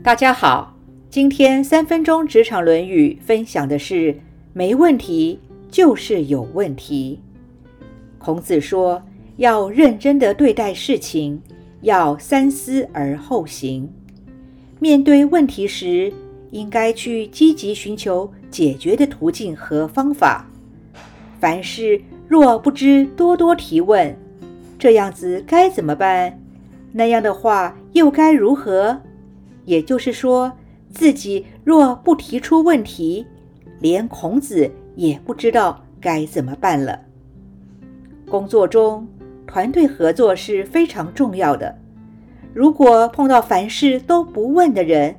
大家好，今天三分钟职场《论语》分享的是“没问题就是有问题”。孔子说，要认真的对待事情，要三思而后行。面对问题时，应该去积极寻求解决的途径和方法。凡事若不知多多提问，这样子该怎么办？那样的话又该如何？也就是说，自己若不提出问题，连孔子也不知道该怎么办了。工作中，团队合作是非常重要的。如果碰到凡事都不问的人，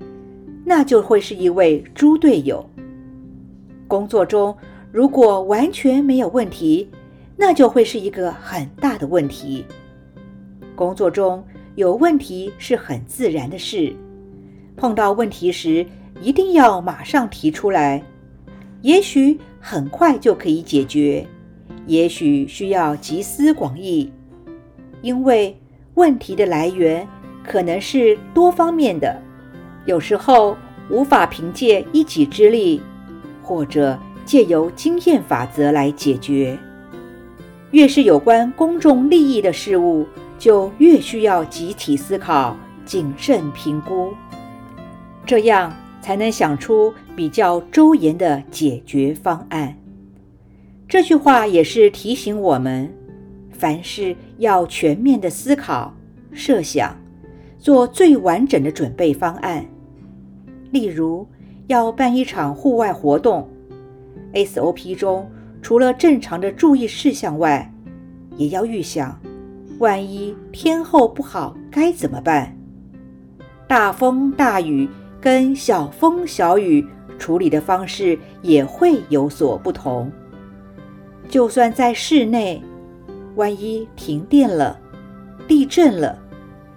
那就会是一位猪队友。工作中如果完全没有问题，那就会是一个很大的问题。工作中有问题是很自然的事。碰到问题时，一定要马上提出来。也许很快就可以解决，也许需要集思广益。因为问题的来源可能是多方面的，有时候无法凭借一己之力，或者借由经验法则来解决。越是有关公众利益的事物，就越需要集体思考、谨慎评估。这样才能想出比较周延的解决方案。这句话也是提醒我们，凡事要全面的思考、设想，做最完整的准备方案。例如，要办一场户外活动，SOP 中除了正常的注意事项外，也要预想，万一天候不好该怎么办？大风大雨。跟小风小雨处理的方式也会有所不同。就算在室内，万一停电了、地震了，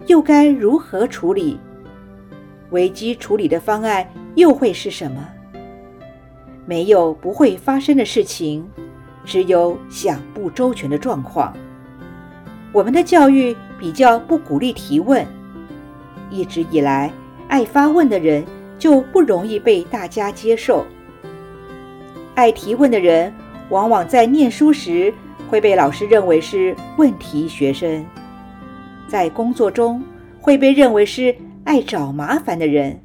又该如何处理？危机处理的方案又会是什么？没有不会发生的事情，只有想不周全的状况。我们的教育比较不鼓励提问，一直以来。爱发问的人就不容易被大家接受。爱提问的人，往往在念书时会被老师认为是问题学生，在工作中会被认为是爱找麻烦的人，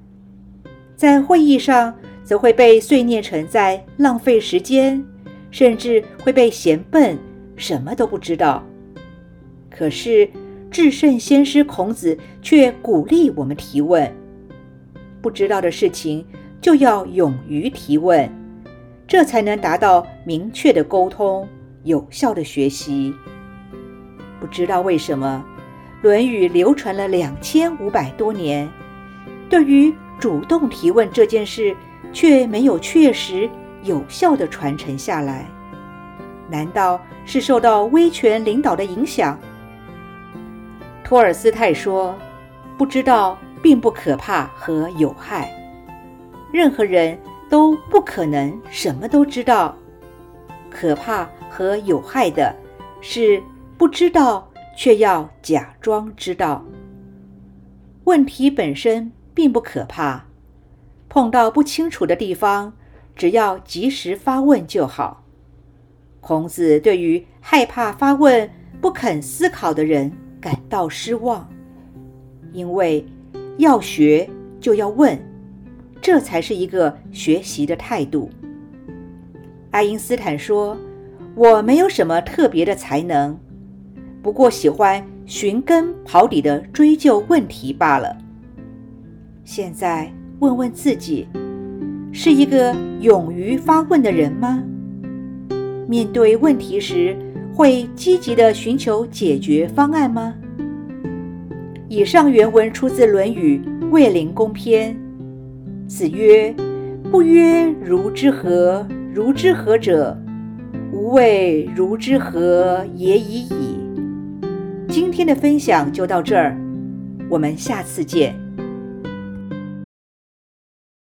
在会议上则会被碎念成在浪费时间，甚至会被嫌笨，什么都不知道。可是至圣先师孔子却鼓励我们提问。不知道的事情就要勇于提问，这才能达到明确的沟通、有效的学习。不知道为什么，《论语》流传了两千五百多年，对于主动提问这件事却没有确实有效的传承下来。难道是受到威权领导的影响？托尔斯泰说：“不知道。”并不可怕和有害，任何人都不可能什么都知道。可怕和有害的是不知道却要假装知道。问题本身并不可怕，碰到不清楚的地方，只要及时发问就好。孔子对于害怕发问、不肯思考的人感到失望，因为。要学就要问，这才是一个学习的态度。爱因斯坦说：“我没有什么特别的才能，不过喜欢寻根刨底的追究问题罢了。”现在问问自己，是一个勇于发问的人吗？面对问题时，会积极的寻求解决方案吗？以上原文出自《论语·卫灵公篇》。子曰：“不曰如之何？如之何者？吾谓如之何也已矣。”今天的分享就到这儿，我们下次见。